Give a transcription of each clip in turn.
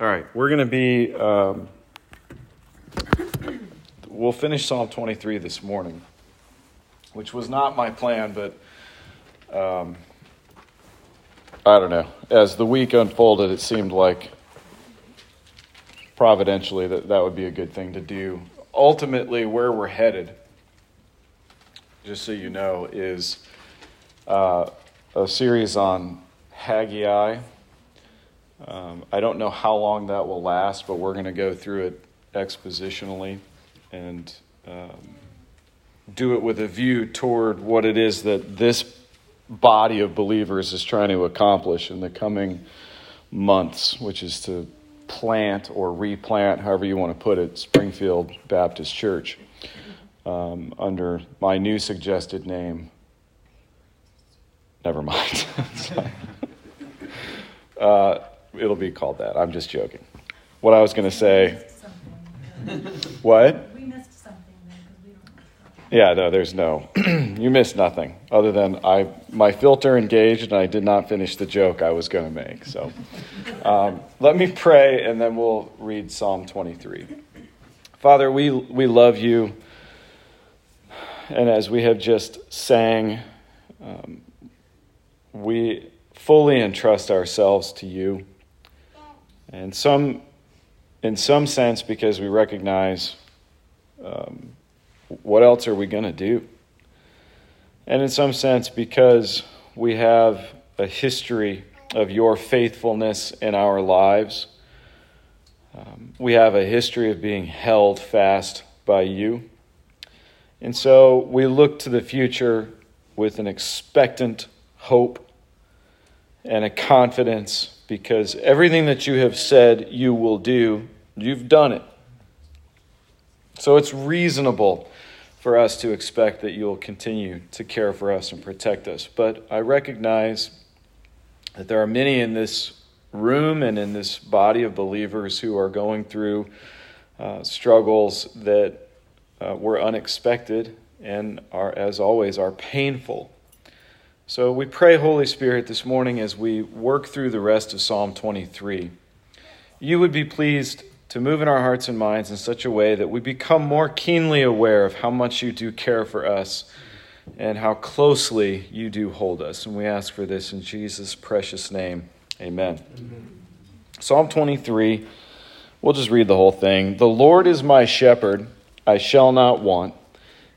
All right, we're going to be, um, we'll finish Psalm 23 this morning, which was not my plan, but um, I don't know. As the week unfolded, it seemed like providentially that that would be a good thing to do. Ultimately, where we're headed, just so you know, is uh, a series on Haggai um, I don't know how long that will last, but we're going to go through it expositionally and um, do it with a view toward what it is that this body of believers is trying to accomplish in the coming months, which is to plant or replant, however you want to put it, Springfield Baptist Church um, under my new suggested name. Never mind. uh, it'll be called that. I'm just joking. What I was going to say. what? We missed something then we don't. Yeah, no, there's no. you missed nothing other than I my filter engaged and I did not finish the joke I was going to make. So, um, let me pray and then we'll read Psalm 23. Father, we we love you, and as we have just sang, um, we fully entrust ourselves to you. And some, in some sense, because we recognize um, what else are we going to do? And in some sense, because we have a history of your faithfulness in our lives. Um, we have a history of being held fast by you. And so we look to the future with an expectant hope and a confidence because everything that you have said you will do, you've done it. So it's reasonable for us to expect that you'll continue to care for us and protect us. But I recognize that there are many in this room and in this body of believers who are going through uh, struggles that uh, were unexpected and are, as always, are painful. So we pray, Holy Spirit, this morning as we work through the rest of Psalm 23, you would be pleased to move in our hearts and minds in such a way that we become more keenly aware of how much you do care for us and how closely you do hold us. And we ask for this in Jesus' precious name. Amen. Amen. Psalm 23, we'll just read the whole thing. The Lord is my shepherd, I shall not want.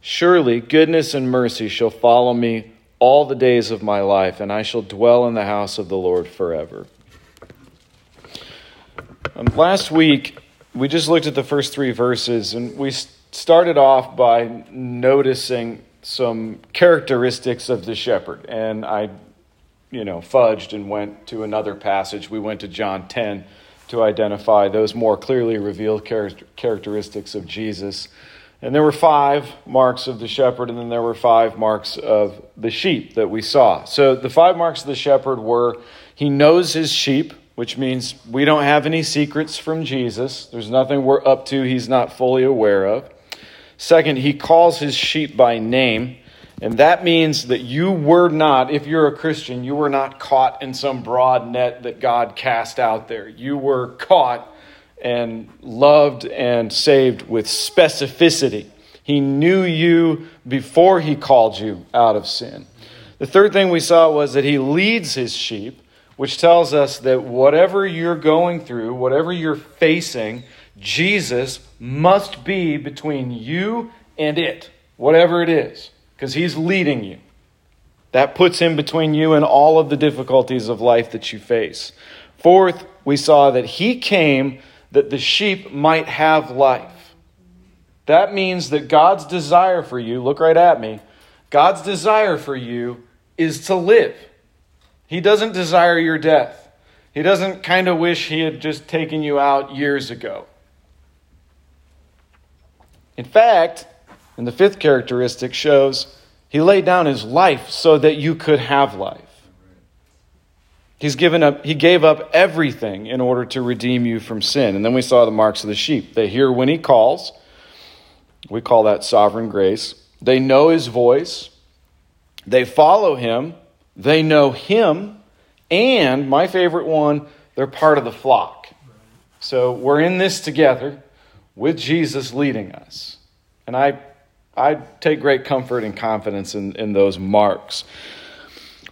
Surely goodness and mercy shall follow me all the days of my life, and I shall dwell in the house of the Lord forever. Um, last week, we just looked at the first three verses, and we started off by noticing some characteristics of the shepherd. And I, you know, fudged and went to another passage. We went to John 10 to identify those more clearly revealed characteristics of Jesus. And there were five marks of the shepherd, and then there were five marks of the sheep that we saw. So the five marks of the shepherd were he knows his sheep, which means we don't have any secrets from Jesus. There's nothing we're up to he's not fully aware of. Second, he calls his sheep by name. And that means that you were not, if you're a Christian, you were not caught in some broad net that God cast out there. You were caught and loved and saved with specificity. He knew you before he called you out of sin. The third thing we saw was that he leads his sheep, which tells us that whatever you're going through, whatever you're facing, Jesus must be between you and it, whatever it is, because he's leading you. That puts him between you and all of the difficulties of life that you face. Fourth, we saw that he came that the sheep might have life. That means that God's desire for you, look right at me, God's desire for you is to live. He doesn't desire your death. He doesn't kind of wish he had just taken you out years ago. In fact, and the fifth characteristic shows he laid down his life so that you could have life. He's given up, he gave up everything in order to redeem you from sin. And then we saw the marks of the sheep. They hear when he calls. We call that sovereign grace. They know his voice. They follow him. They know him. And my favorite one, they're part of the flock. So we're in this together with Jesus leading us. And I, I take great comfort and confidence in, in those marks.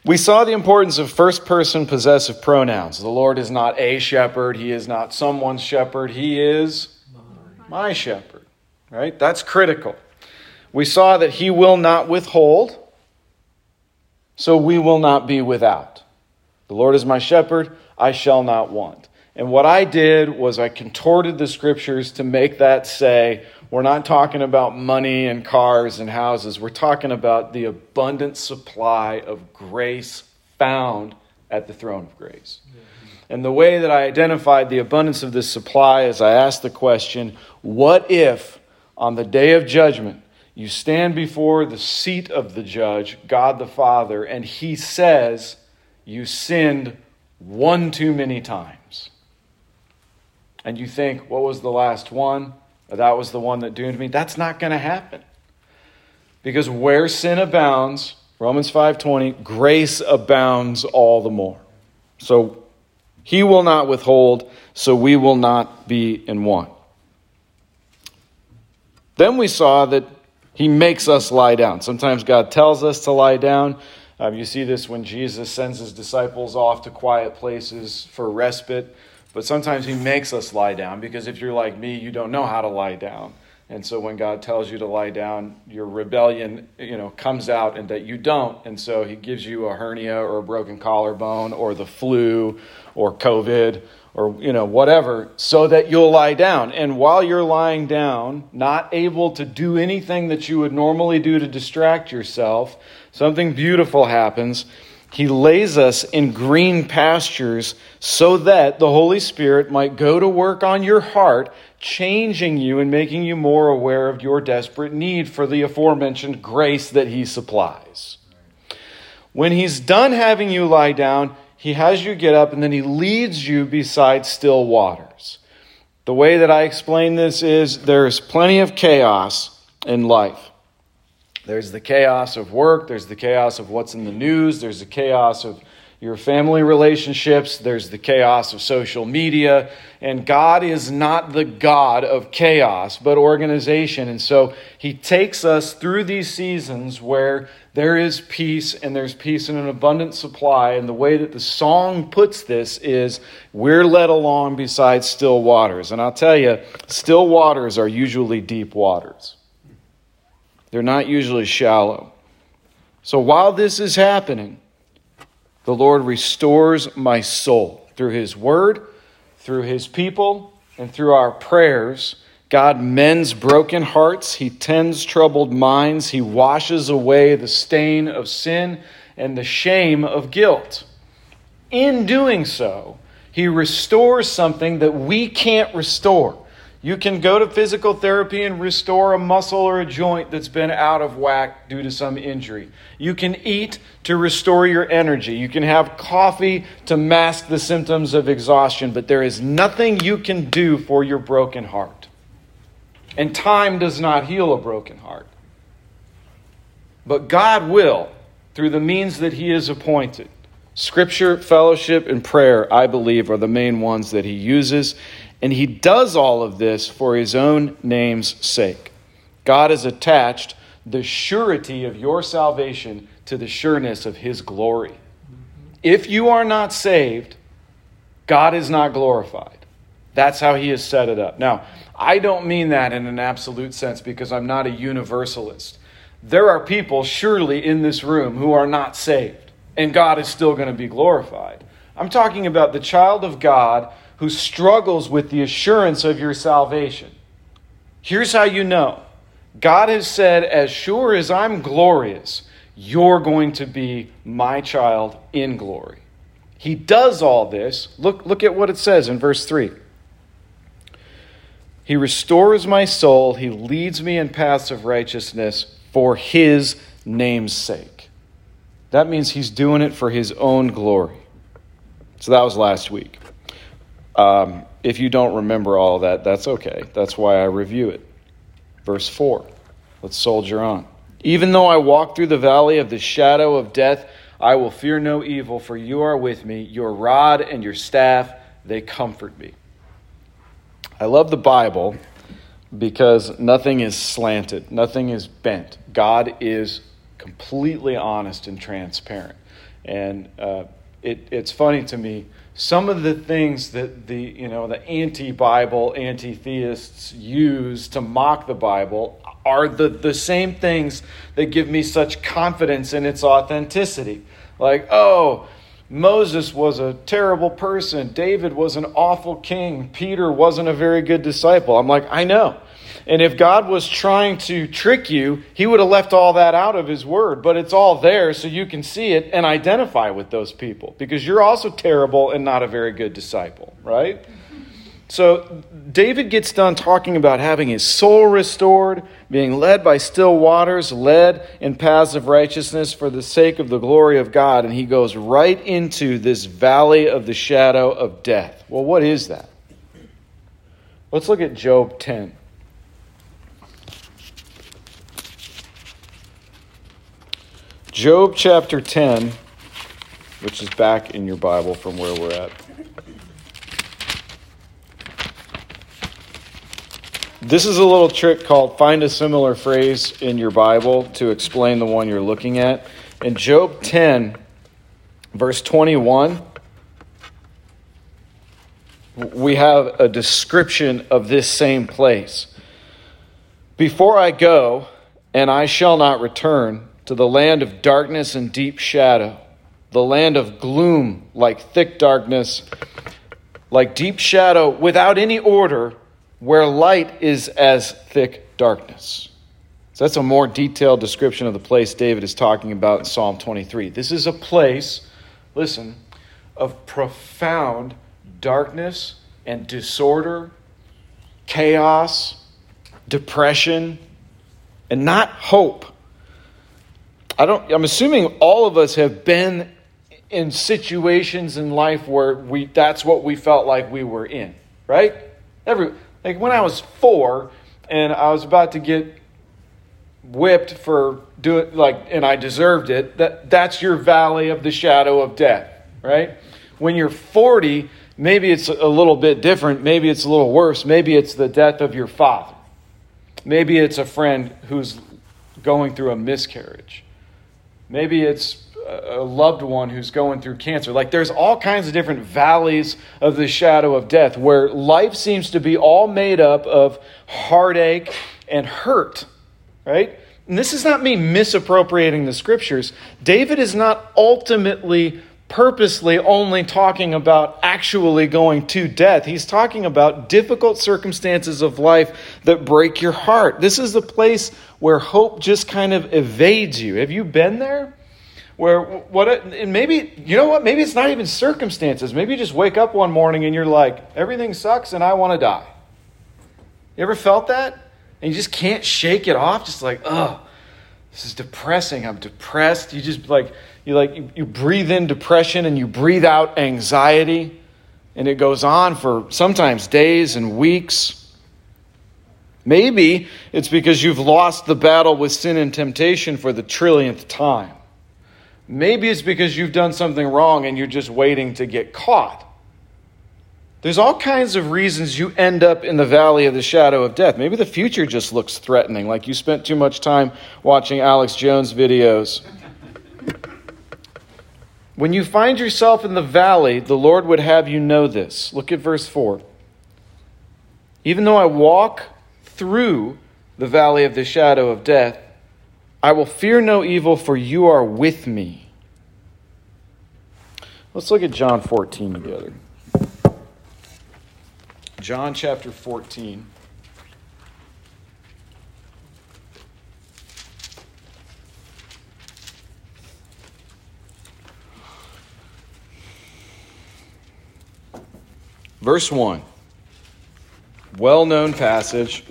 We saw the importance of first person possessive pronouns. The Lord is not a shepherd, He is not someone's shepherd, He is my shepherd. Right? That's critical. We saw that He will not withhold, so we will not be without. The Lord is my shepherd, I shall not want. And what I did was I contorted the scriptures to make that say, we're not talking about money and cars and houses. We're talking about the abundant supply of grace found at the throne of grace. And the way that I identified the abundance of this supply is I asked the question what if on the day of judgment you stand before the seat of the judge, God the Father, and he says you sinned one too many times? And you think, what was the last one? That was the one that doomed me. That's not going to happen. Because where sin abounds, Romans 5:20, grace abounds all the more. So he will not withhold, so we will not be in want. Then we saw that he makes us lie down. Sometimes God tells us to lie down. Um, you see this when Jesus sends his disciples off to quiet places for respite. But sometimes He makes us lie down because if you're like me, you don't know how to lie down. And so when God tells you to lie down, your rebellion, you know, comes out and that you don't. And so he gives you a hernia or a broken collarbone or the flu or COVID or you know whatever so that you'll lie down. And while you're lying down, not able to do anything that you would normally do to distract yourself, something beautiful happens he lays us in green pastures so that the Holy Spirit might go to work on your heart, changing you and making you more aware of your desperate need for the aforementioned grace that He supplies. When He's done having you lie down, He has you get up and then He leads you beside still waters. The way that I explain this is there's plenty of chaos in life. There's the chaos of work, there's the chaos of what's in the news, there's the chaos of your family relationships, there's the chaos of social media. And God is not the God of chaos, but organization. And so He takes us through these seasons where there is peace and there's peace in an abundant supply. And the way that the song puts this is we're led along beside still waters. And I'll tell you, still waters are usually deep waters. They're not usually shallow. So while this is happening, the Lord restores my soul through His Word, through His people, and through our prayers. God mends broken hearts. He tends troubled minds. He washes away the stain of sin and the shame of guilt. In doing so, He restores something that we can't restore. You can go to physical therapy and restore a muscle or a joint that's been out of whack due to some injury. You can eat to restore your energy. You can have coffee to mask the symptoms of exhaustion, but there is nothing you can do for your broken heart. And time does not heal a broken heart. But God will through the means that He has appointed. Scripture, fellowship, and prayer, I believe, are the main ones that He uses. And he does all of this for his own name's sake. God has attached the surety of your salvation to the sureness of his glory. If you are not saved, God is not glorified. That's how he has set it up. Now, I don't mean that in an absolute sense because I'm not a universalist. There are people, surely, in this room who are not saved, and God is still going to be glorified. I'm talking about the child of God who struggles with the assurance of your salvation. Here's how you know God has said, As sure as I'm glorious, you're going to be my child in glory. He does all this. Look, look at what it says in verse 3. He restores my soul. He leads me in paths of righteousness for his name's sake. That means he's doing it for his own glory. So that was last week. Um, if you don't remember all that, that's okay. That's why I review it. Verse 4. Let's soldier on. Even though I walk through the valley of the shadow of death, I will fear no evil, for you are with me. Your rod and your staff, they comfort me. I love the Bible because nothing is slanted, nothing is bent. God is completely honest and transparent. And uh, it, it's funny to me some of the things that the you know the anti-bible anti-theists use to mock the bible are the, the same things that give me such confidence in its authenticity. Like oh moses was a terrible person. David was an awful king. Peter wasn't a very good disciple. I'm like i know and if God was trying to trick you, he would have left all that out of his word. But it's all there so you can see it and identify with those people because you're also terrible and not a very good disciple, right? So David gets done talking about having his soul restored, being led by still waters, led in paths of righteousness for the sake of the glory of God. And he goes right into this valley of the shadow of death. Well, what is that? Let's look at Job 10. Job chapter 10, which is back in your Bible from where we're at. This is a little trick called find a similar phrase in your Bible to explain the one you're looking at. In Job 10, verse 21, we have a description of this same place. Before I go, and I shall not return, to the land of darkness and deep shadow, the land of gloom like thick darkness, like deep shadow without any order, where light is as thick darkness. So that's a more detailed description of the place David is talking about in Psalm 23. This is a place, listen, of profound darkness and disorder, chaos, depression, and not hope. I don't, I'm assuming all of us have been in situations in life where we, that's what we felt like we were in, right? Every, like when I was four and I was about to get whipped for doing like and I deserved it that that's your valley of the shadow of death right? When you're 40 maybe it's a little bit different maybe it's a little worse maybe it's the death of your father. Maybe it's a friend who's going through a miscarriage Maybe it's a loved one who's going through cancer. Like there's all kinds of different valleys of the shadow of death where life seems to be all made up of heartache and hurt, right? And this is not me misappropriating the scriptures. David is not ultimately purposely only talking about actually going to death. He's talking about difficult circumstances of life that break your heart. This is the place where hope just kind of evades you. Have you been there? Where what and maybe you know what maybe it's not even circumstances. Maybe you just wake up one morning and you're like everything sucks and I want to die. You ever felt that? And you just can't shake it off just like, "Oh, this is depressing. I'm depressed." You just like you like you, you breathe in depression and you breathe out anxiety and it goes on for sometimes days and weeks maybe it's because you've lost the battle with sin and temptation for the trillionth time maybe it's because you've done something wrong and you're just waiting to get caught there's all kinds of reasons you end up in the valley of the shadow of death. Maybe the future just looks threatening, like you spent too much time watching Alex Jones videos. When you find yourself in the valley, the Lord would have you know this. Look at verse 4. Even though I walk through the valley of the shadow of death, I will fear no evil, for you are with me. Let's look at John 14 together. John chapter 14. Verse 1 well known passage.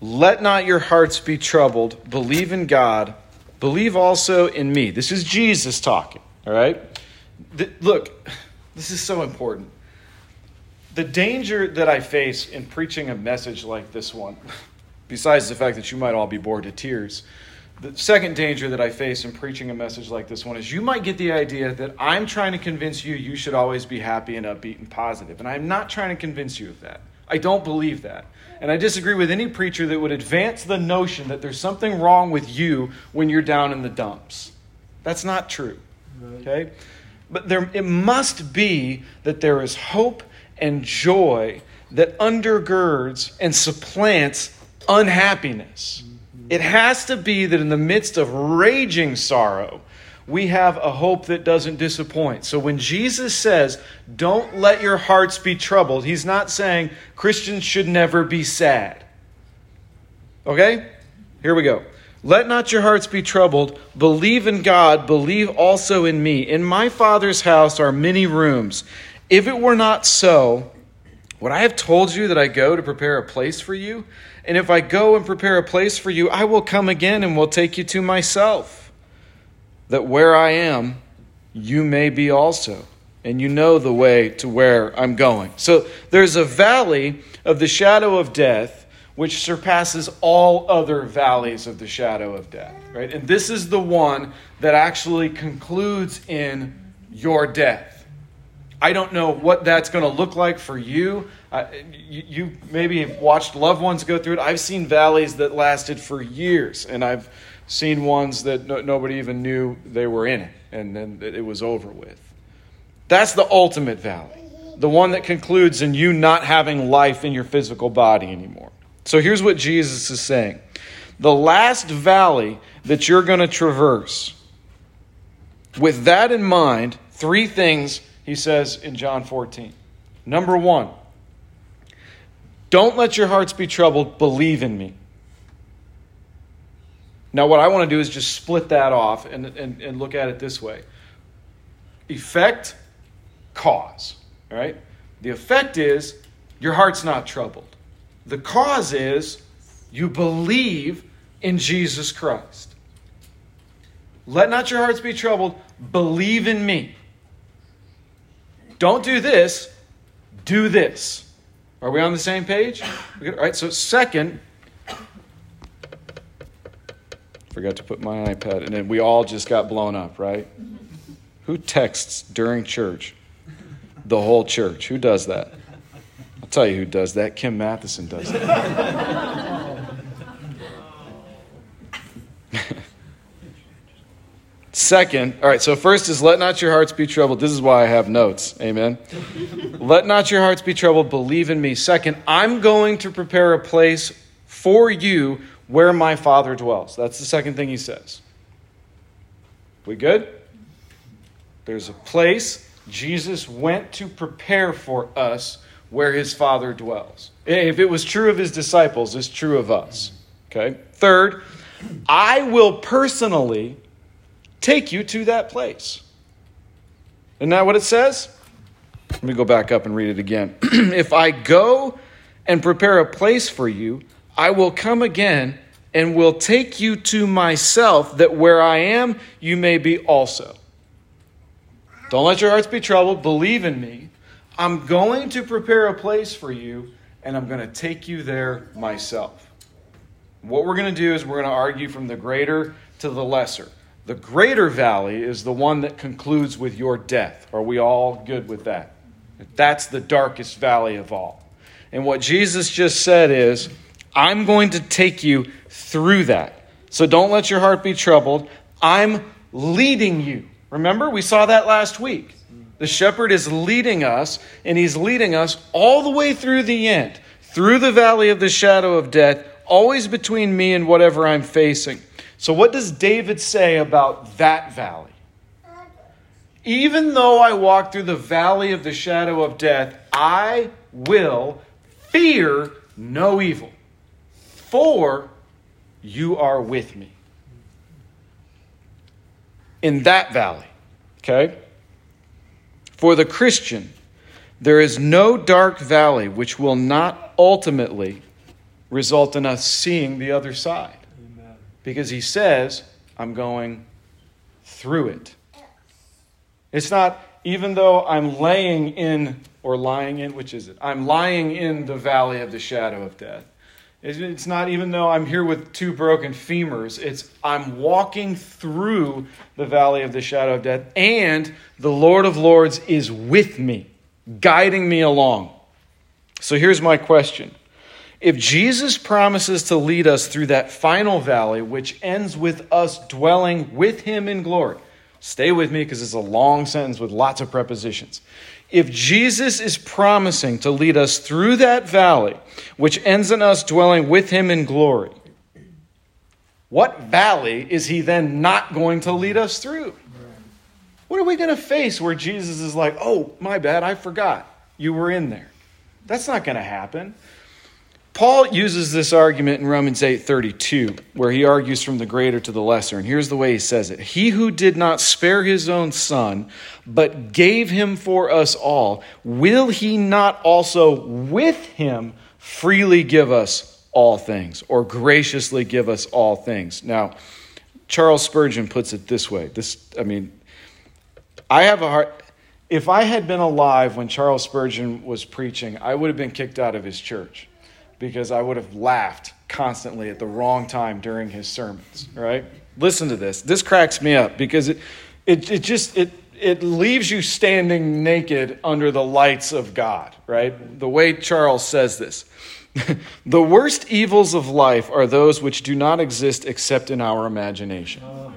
Let not your hearts be troubled. Believe in God. Believe also in me. This is Jesus talking, all right? The, look, this is so important. The danger that I face in preaching a message like this one, besides the fact that you might all be bored to tears, the second danger that I face in preaching a message like this one is you might get the idea that I'm trying to convince you you should always be happy and upbeat and positive, and I'm not trying to convince you of that. I don't believe that. And I disagree with any preacher that would advance the notion that there's something wrong with you when you're down in the dumps. That's not true. Okay? But there, it must be that there is hope and joy that undergirds and supplants unhappiness. Mm-hmm. It has to be that in the midst of raging sorrow, we have a hope that doesn't disappoint. So when Jesus says, Don't let your hearts be troubled, he's not saying Christians should never be sad. Okay? Here we go. Let not your hearts be troubled. Believe in God. Believe also in me. In my Father's house are many rooms. If it were not so, would I have told you that I go to prepare a place for you? And if I go and prepare a place for you, I will come again and will take you to myself, that where I am, you may be also. And you know the way to where I'm going. So there's a valley of the shadow of death which surpasses all other valleys of the shadow of death, right? And this is the one that actually concludes in your death. I don't know what that's going to look like for you. Uh, you. You maybe watched loved ones go through it. I've seen valleys that lasted for years, and I've seen ones that no, nobody even knew they were in it, and then it was over with. That's the ultimate valley, the one that concludes in you not having life in your physical body anymore. So here's what Jesus is saying the last valley that you're going to traverse, with that in mind, three things he says in John 14. Number one, don't let your hearts be troubled, believe in me. Now, what I want to do is just split that off and, and, and look at it this way effect, cause. Right? The effect is your heart's not troubled. The cause is you believe in Jesus Christ. Let not your hearts be troubled. Believe in me. Don't do this, do this. Are we on the same page? All right, so second, forgot to put my iPad, and then we all just got blown up, right? Who texts during church? The whole church. Who does that? I'll tell you who does that. Kim Matheson does that. Second, all right, so first is let not your hearts be troubled. This is why I have notes. Amen. let not your hearts be troubled. Believe in me. Second, I'm going to prepare a place for you where my Father dwells. That's the second thing he says. We good? There's a place Jesus went to prepare for us where his Father dwells. If it was true of his disciples, it's true of us. Okay? Third, I will personally take you to that place. Isn't that what it says? Let me go back up and read it again. if I go and prepare a place for you, I will come again and will take you to myself, that where I am, you may be also. Don't let your hearts be troubled. Believe in me. I'm going to prepare a place for you, and I'm going to take you there myself. What we're going to do is we're going to argue from the greater to the lesser. The greater valley is the one that concludes with your death. Are we all good with that? That's the darkest valley of all. And what Jesus just said is, I'm going to take you through that. So don't let your heart be troubled. I'm leading you. Remember, we saw that last week. The shepherd is leading us, and he's leading us all the way through the end, through the valley of the shadow of death, always between me and whatever I'm facing. So, what does David say about that valley? Even though I walk through the valley of the shadow of death, I will fear no evil, for you are with me. In that valley, okay? For the Christian, There is no dark valley which will not ultimately result in us seeing the other side. Amen. Because he says, I'm going through it. It's not, even though I'm laying in, or lying in, which is it? I'm lying in the valley of the shadow of death. It's not even though I'm here with two broken femurs, it's I'm walking through the valley of the shadow of death, and the Lord of Lords is with me, guiding me along. So here's my question. If Jesus promises to lead us through that final valley, which ends with us dwelling with him in glory, stay with me because it's a long sentence with lots of prepositions if Jesus is promising to lead us through that valley, which ends in us dwelling with him in glory, what valley is he then not going to lead us through? What are we going to face where Jesus is like, oh, my bad, I forgot you were in there? That's not going to happen. Paul uses this argument in Romans 8:32 where he argues from the greater to the lesser and here's the way he says it. He who did not spare his own son but gave him for us all will he not also with him freely give us all things or graciously give us all things? Now Charles Spurgeon puts it this way. This I mean I have a heart if I had been alive when Charles Spurgeon was preaching I would have been kicked out of his church because I would have laughed constantly at the wrong time during his sermons, right? Listen to this. This cracks me up because it, it, it just, it, it leaves you standing naked under the lights of God, right? The way Charles says this. the worst evils of life are those which do not exist except in our imagination. Uh-huh.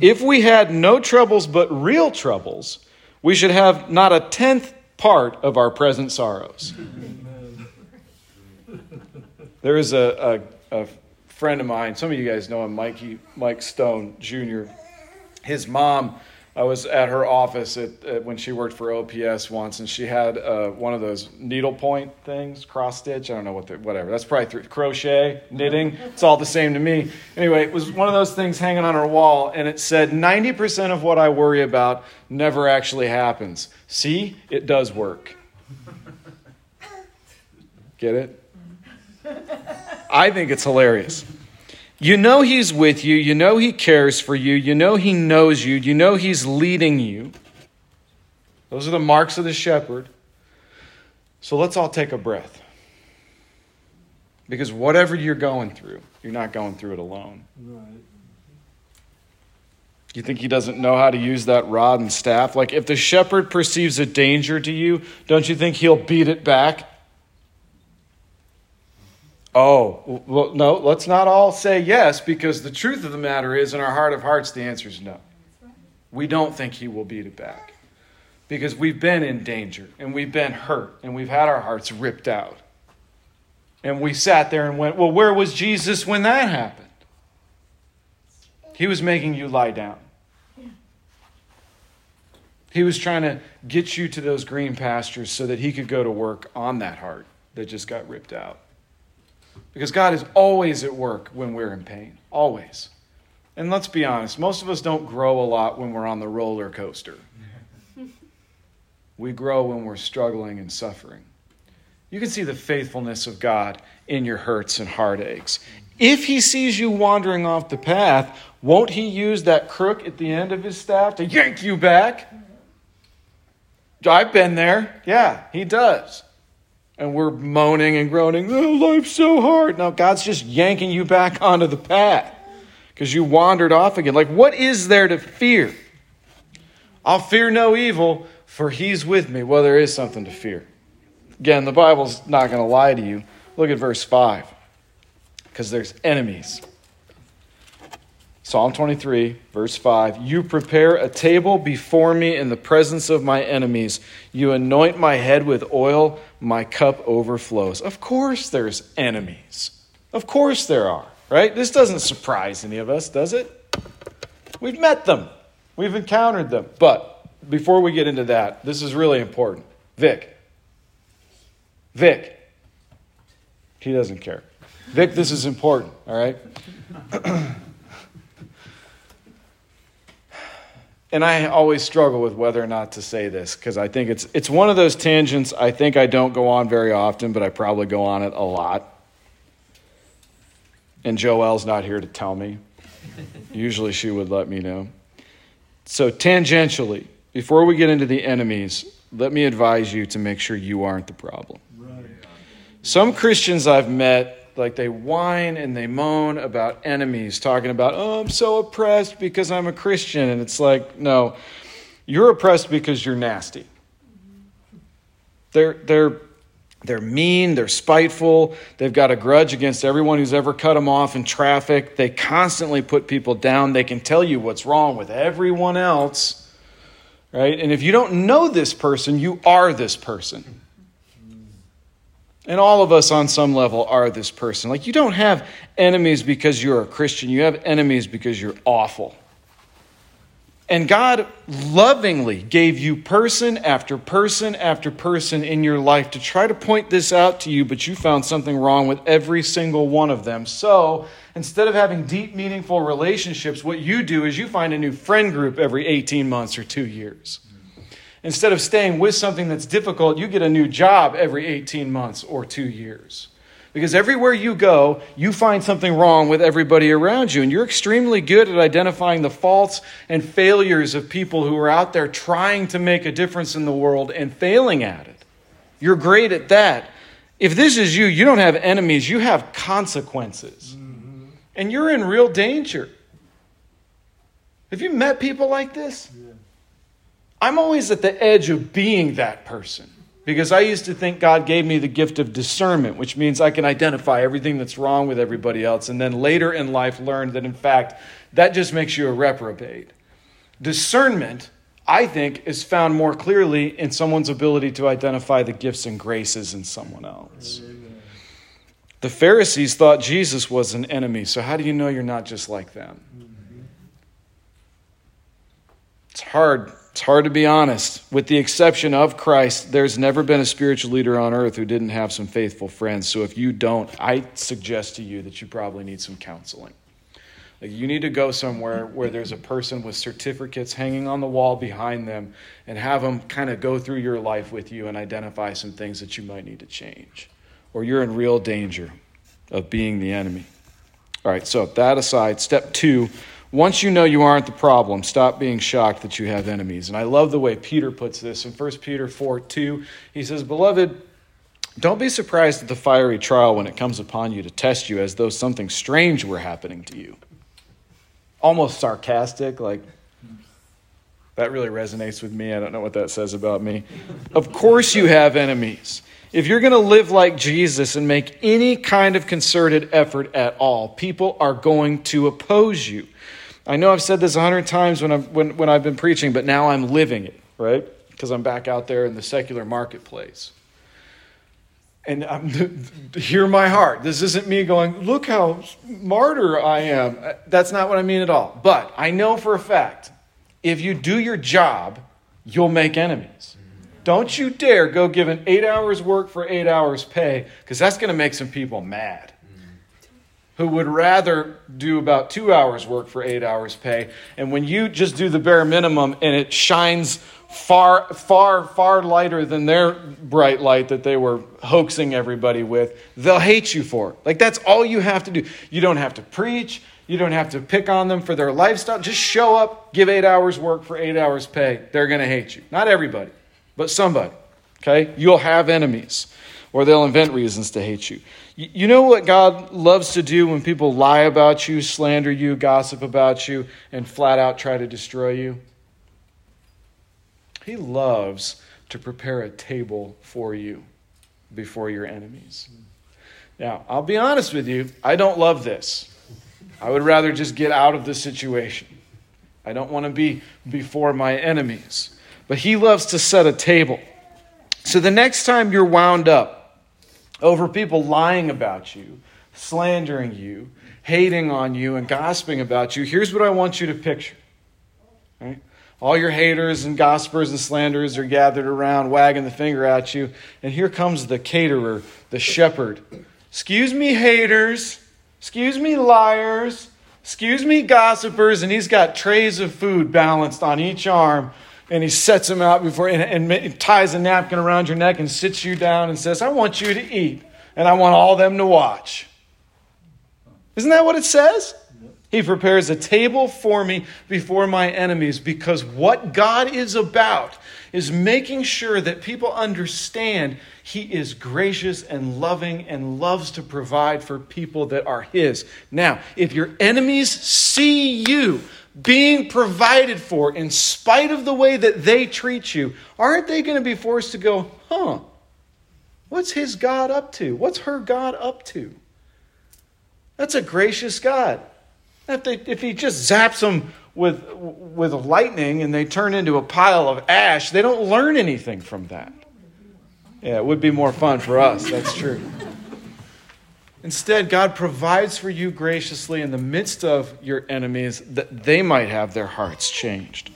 If we had no troubles but real troubles, we should have not a tenth part of our present sorrows. There is a, a, a, friend of mine, some of you guys know him, Mikey, Mike Stone Jr. His mom, I was at her office at, at when she worked for OPS once, and she had uh, one of those needlepoint things, cross stitch. I don't know what, the, whatever. That's probably through, crochet, knitting. It's all the same to me. Anyway, it was one of those things hanging on her wall, and it said 90% of what I worry about never actually happens. See, it does work. Get it? I think it's hilarious. You know He's with you. You know He cares for you. You know He knows you. You know He's leading you. Those are the marks of the shepherd. So let's all take a breath. Because whatever you're going through, you're not going through it alone. Right. You think he doesn't know how to use that rod and staff? Like, if the shepherd perceives a danger to you, don't you think he'll beat it back? Oh, well, no, let's not all say yes because the truth of the matter is, in our heart of hearts, the answer is no. We don't think he will beat it back because we've been in danger and we've been hurt and we've had our hearts ripped out. And we sat there and went, Well, where was Jesus when that happened? He was making you lie down. He was trying to get you to those green pastures so that he could go to work on that heart that just got ripped out. Because God is always at work when we're in pain. Always. And let's be honest, most of us don't grow a lot when we're on the roller coaster. We grow when we're struggling and suffering. You can see the faithfulness of God in your hurts and heartaches. If he sees you wandering off the path, won't he use that crook at the end of his staff to yank you back? I've been there. Yeah, he does and we're moaning and groaning, oh, life's so hard. Now God's just yanking you back onto the path because you wandered off again. Like, what is there to fear? I'll fear no evil, for he's with me. Well, there is something to fear. Again, the Bible's not going to lie to you. Look at verse 5 because there's enemies. Psalm 23, verse 5 You prepare a table before me in the presence of my enemies. You anoint my head with oil, my cup overflows. Of course, there's enemies. Of course, there are, right? This doesn't surprise any of us, does it? We've met them, we've encountered them. But before we get into that, this is really important. Vic. Vic. He doesn't care. Vic, this is important, all right? and I always struggle with whether or not to say this because I think it's it's one of those tangents I think I don't go on very often, but I probably go on it a lot. And Joelle's not here to tell me. Usually she would let me know. So tangentially, before we get into the enemies, let me advise you to make sure you aren't the problem. Right. Some Christians I've met like they whine and they moan about enemies, talking about, oh, I'm so oppressed because I'm a Christian. And it's like, no, you're oppressed because you're nasty. They're, they're, they're mean, they're spiteful, they've got a grudge against everyone who's ever cut them off in traffic. They constantly put people down. They can tell you what's wrong with everyone else. Right? And if you don't know this person, you are this person. And all of us on some level are this person. Like, you don't have enemies because you're a Christian, you have enemies because you're awful. And God lovingly gave you person after person after person in your life to try to point this out to you, but you found something wrong with every single one of them. So instead of having deep, meaningful relationships, what you do is you find a new friend group every 18 months or two years. Instead of staying with something that's difficult, you get a new job every 18 months or two years. Because everywhere you go, you find something wrong with everybody around you. And you're extremely good at identifying the faults and failures of people who are out there trying to make a difference in the world and failing at it. You're great at that. If this is you, you don't have enemies, you have consequences. Mm-hmm. And you're in real danger. Have you met people like this? Yeah. I'm always at the edge of being that person because I used to think God gave me the gift of discernment, which means I can identify everything that's wrong with everybody else, and then later in life learned that in fact that just makes you a reprobate. Discernment, I think, is found more clearly in someone's ability to identify the gifts and graces in someone else. The Pharisees thought Jesus was an enemy, so how do you know you're not just like them? It's hard it's hard to be honest. With the exception of Christ, there's never been a spiritual leader on earth who didn't have some faithful friends. So if you don't, I suggest to you that you probably need some counseling. Like you need to go somewhere where there's a person with certificates hanging on the wall behind them and have them kind of go through your life with you and identify some things that you might need to change. Or you're in real danger of being the enemy. All right, so that aside, step two once you know you aren't the problem, stop being shocked that you have enemies. And I love the way Peter puts this in 1 Peter 4 2. He says, Beloved, don't be surprised at the fiery trial when it comes upon you to test you as though something strange were happening to you. Almost sarcastic, like, that really resonates with me. I don't know what that says about me. Of course, you have enemies. If you're going to live like Jesus and make any kind of concerted effort at all, people are going to oppose you. I know I've said this a hundred times when, i when, when I've been preaching, but now I'm living it, right? Because I'm back out there in the secular marketplace. And I'm, hear my heart. This isn't me going, look how martyr I am. Uh, that's not what I mean at all. But I know for a fact, if you do your job, you'll make enemies. Don't you dare go give an eight hours work for eight hours pay, because that's going to make some people mad who would rather do about two hours work for eight hours pay. And when you just do the bare minimum and it shines far, far, far lighter than their bright light that they were hoaxing everybody with, they'll hate you for it. Like that's all you have to do. You don't have to preach. You don't have to pick on them for their lifestyle. Just show up, give eight hours work for eight hours pay. They're going to hate you. Not everybody, but somebody. Okay? You'll have enemies or they'll invent reasons to hate you. You know what God loves to do when people lie about you, slander you, gossip about you, and flat out try to destroy you? He loves to prepare a table for you before your enemies. Now, I'll be honest with you, I don't love this. I would rather just get out of the situation. I don't want to be before my enemies. But he loves to set a table. So the next time you're wound up, over people lying about you, slandering you, hating on you, and gossiping about you, here's what I want you to picture. Right? All your haters and gossipers and slanderers are gathered around, wagging the finger at you. And here comes the caterer, the shepherd. Excuse me, haters. Excuse me, liars. Excuse me, gossipers. And he's got trays of food balanced on each arm. And he sets them out before and, and ties a napkin around your neck and sits you down and says, I want you to eat. And I want all them to watch. Isn't that what it says? He prepares a table for me before my enemies because what God is about is making sure that people understand He is gracious and loving and loves to provide for people that are His. Now, if your enemies see you being provided for in spite of the way that they treat you, aren't they going to be forced to go, huh? What's his God up to? What's her God up to? That's a gracious God. If, they, if he just zaps them with, with lightning and they turn into a pile of ash, they don't learn anything from that. Yeah, it would be more fun for us, that's true. Instead, God provides for you graciously in the midst of your enemies that they might have their hearts changed.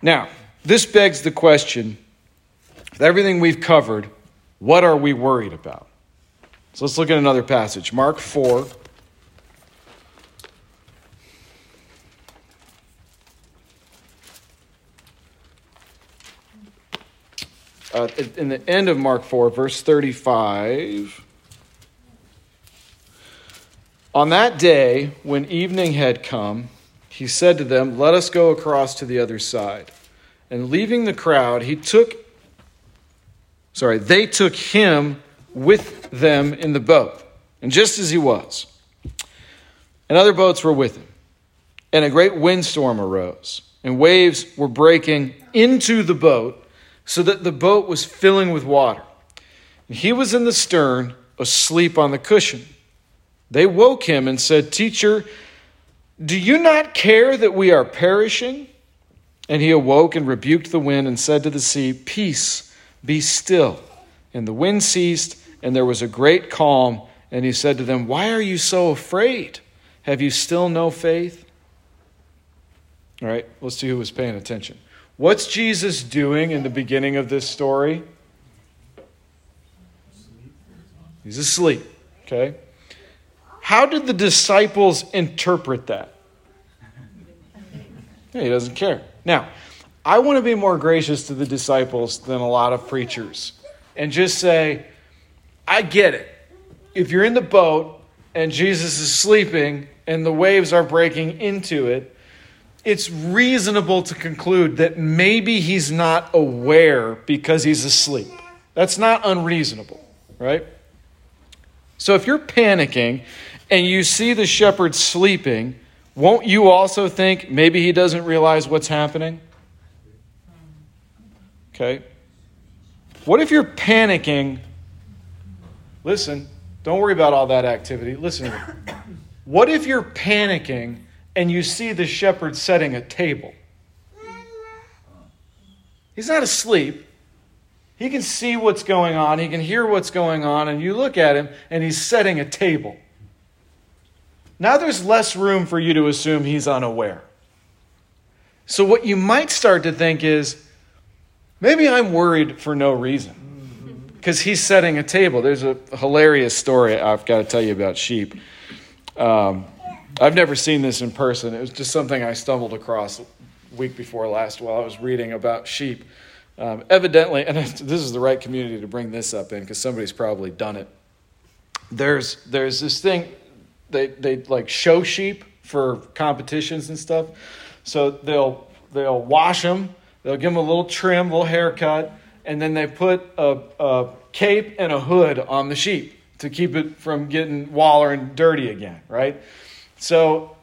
Now, this begs the question with everything we've covered, what are we worried about? So let's look at another passage. Mark 4. Uh, in the end of Mark 4, verse 35. On that day, when evening had come, he said to them, Let us go across to the other side. And leaving the crowd, he took, sorry, they took him with them in the boat, and just as he was. And other boats were with him. And a great windstorm arose, and waves were breaking into the boat, so that the boat was filling with water. And he was in the stern, asleep on the cushion. They woke him and said, Teacher, do you not care that we are perishing? And he awoke and rebuked the wind and said to the sea, Peace, be still. And the wind ceased, and there was a great calm. And he said to them, Why are you so afraid? Have you still no faith? All right, let's see who was paying attention. What's Jesus doing in the beginning of this story? He's asleep, okay? How did the disciples interpret that? Yeah, he doesn't care. Now, I want to be more gracious to the disciples than a lot of preachers and just say, I get it. If you're in the boat and Jesus is sleeping and the waves are breaking into it, it's reasonable to conclude that maybe he's not aware because he's asleep. That's not unreasonable, right? So if you're panicking and you see the shepherd sleeping, won't you also think maybe he doesn't realize what's happening? Okay. What if you're panicking? Listen, don't worry about all that activity. Listen. What if you're panicking and you see the shepherd setting a table? He's not asleep. He can see what's going on, he can hear what's going on, and you look at him and he's setting a table. Now there's less room for you to assume he's unaware. So, what you might start to think is maybe I'm worried for no reason because he's setting a table. There's a hilarious story I've got to tell you about sheep. Um, I've never seen this in person. It was just something I stumbled across week before last while I was reading about sheep. Um, evidently, and this is the right community to bring this up in because somebody's probably done it. There's there's this thing they they like show sheep for competitions and stuff. So they'll they'll wash them, they'll give them a little trim, little haircut, and then they put a, a cape and a hood on the sheep to keep it from getting waller and dirty again, right? So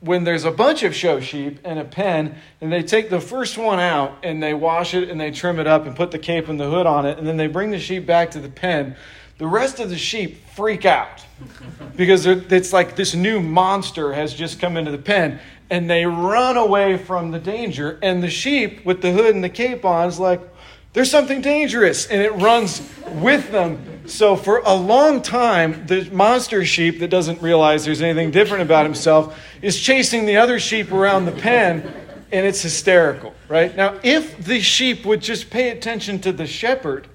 when there's a bunch of show sheep in a pen and they take the first one out and they wash it and they trim it up and put the cape and the hood on it and then they bring the sheep back to the pen the rest of the sheep freak out because it's like this new monster has just come into the pen and they run away from the danger. And the sheep with the hood and the cape on is like, there's something dangerous. And it runs with them. So for a long time, the monster sheep that doesn't realize there's anything different about himself is chasing the other sheep around the pen. And it's hysterical, right? Now, if the sheep would just pay attention to the shepherd,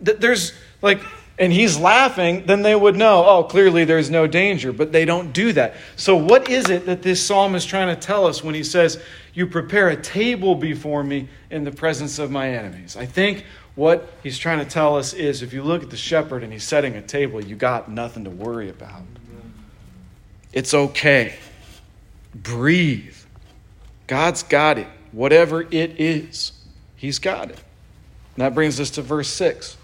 that there's like and he's laughing, then they would know, oh, clearly there's no danger. But they don't do that. So, what is it that this psalm is trying to tell us when he says, You prepare a table before me in the presence of my enemies? I think what he's trying to tell us is if you look at the shepherd and he's setting a table, you got nothing to worry about. It's okay. Breathe. God's got it. Whatever it is, he's got it. And that brings us to verse 6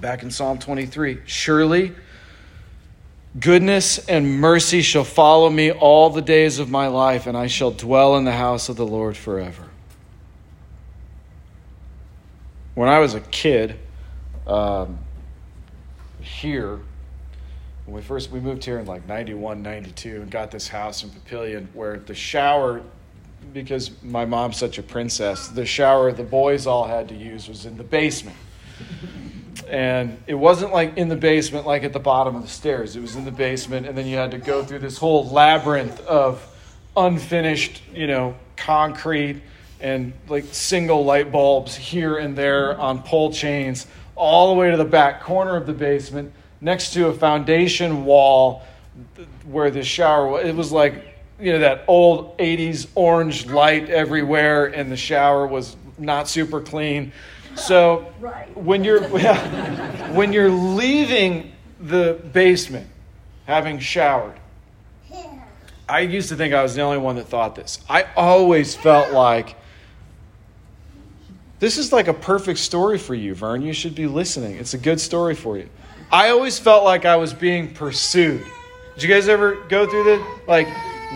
back in Psalm 23. Surely goodness and mercy shall follow me all the days of my life, and I shall dwell in the house of the Lord forever. When I was a kid, um, here, when we first we moved here in like 91 92 and got this house in papillion where the shower because my mom's such a princess the shower the boys all had to use was in the basement and it wasn't like in the basement like at the bottom of the stairs. It was in the basement and then you had to go through this whole labyrinth of unfinished you know concrete and like single light bulbs here and there on pole chains all the way to the back corner of the basement next to a foundation wall where the shower was it was like you know that old 80s orange light everywhere and the shower was not super clean so when you're when you're leaving the basement, having showered, I used to think I was the only one that thought this. I always felt like this is like a perfect story for you, Vern. You should be listening. It's a good story for you. I always felt like I was being pursued. Did you guys ever go through this? Like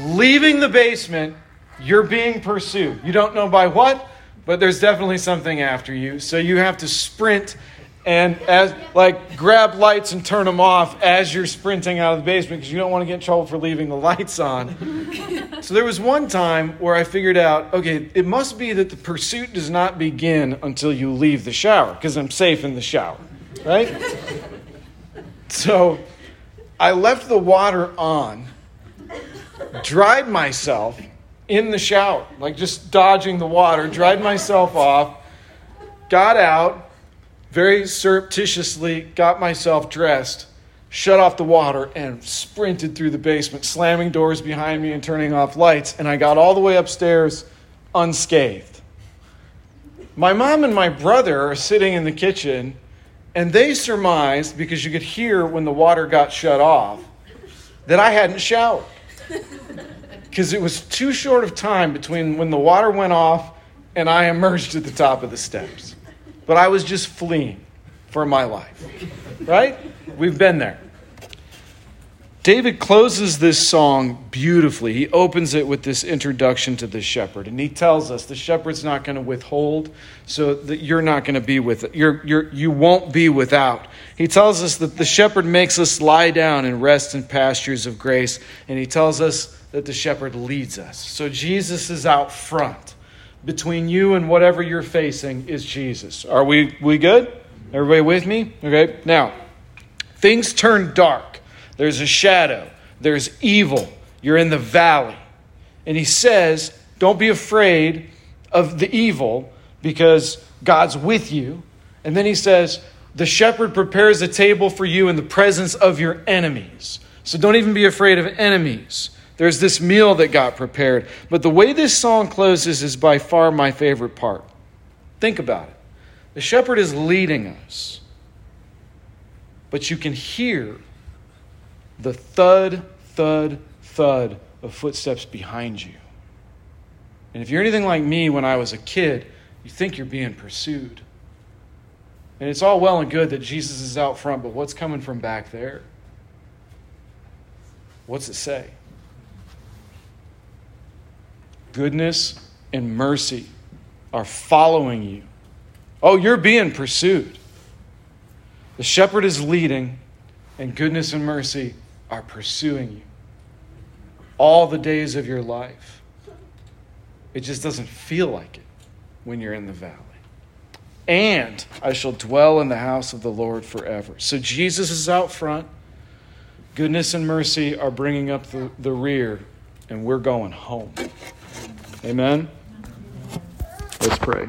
leaving the basement, you're being pursued. You don't know by what, but there's definitely something after you. So you have to sprint and as like grab lights and turn them off as you're sprinting out of the basement because you don't want to get in trouble for leaving the lights on. so there was one time where I figured out, okay, it must be that the pursuit does not begin until you leave the shower because I'm safe in the shower, right? so I left the water on, dried myself, in the shower, like just dodging the water, dried myself off, got out, very surreptitiously got myself dressed, shut off the water, and sprinted through the basement, slamming doors behind me and turning off lights. And I got all the way upstairs unscathed. My mom and my brother are sitting in the kitchen, and they surmised, because you could hear when the water got shut off, that I hadn't showered because it was too short of time between when the water went off and I emerged at the top of the steps. But I was just fleeing for my life. Right? We've been there. David closes this song beautifully. He opens it with this introduction to the shepherd, and he tells us the shepherd's not going to withhold, so that you're not going to be with it. You're, you're, you won't be without. He tells us that the shepherd makes us lie down and rest in pastures of grace, and he tells us that the shepherd leads us. So Jesus is out front. Between you and whatever you're facing is Jesus. Are we, we good? Everybody with me? Okay. Now, things turn dark. There's a shadow. There's evil. You're in the valley. And he says, Don't be afraid of the evil because God's with you. And then he says, The shepherd prepares a table for you in the presence of your enemies. So don't even be afraid of enemies. There's this meal that got prepared. But the way this song closes is by far my favorite part. Think about it. The shepherd is leading us, but you can hear the thud, thud, thud of footsteps behind you. And if you're anything like me when I was a kid, you think you're being pursued. And it's all well and good that Jesus is out front, but what's coming from back there? What's it say? goodness and mercy are following you. Oh, you're being pursued. The shepherd is leading, and goodness and mercy are pursuing you all the days of your life. It just doesn't feel like it when you're in the valley. And I shall dwell in the house of the Lord forever. So Jesus is out front. Goodness and mercy are bringing up the, the rear, and we're going home. Amen? Let's pray.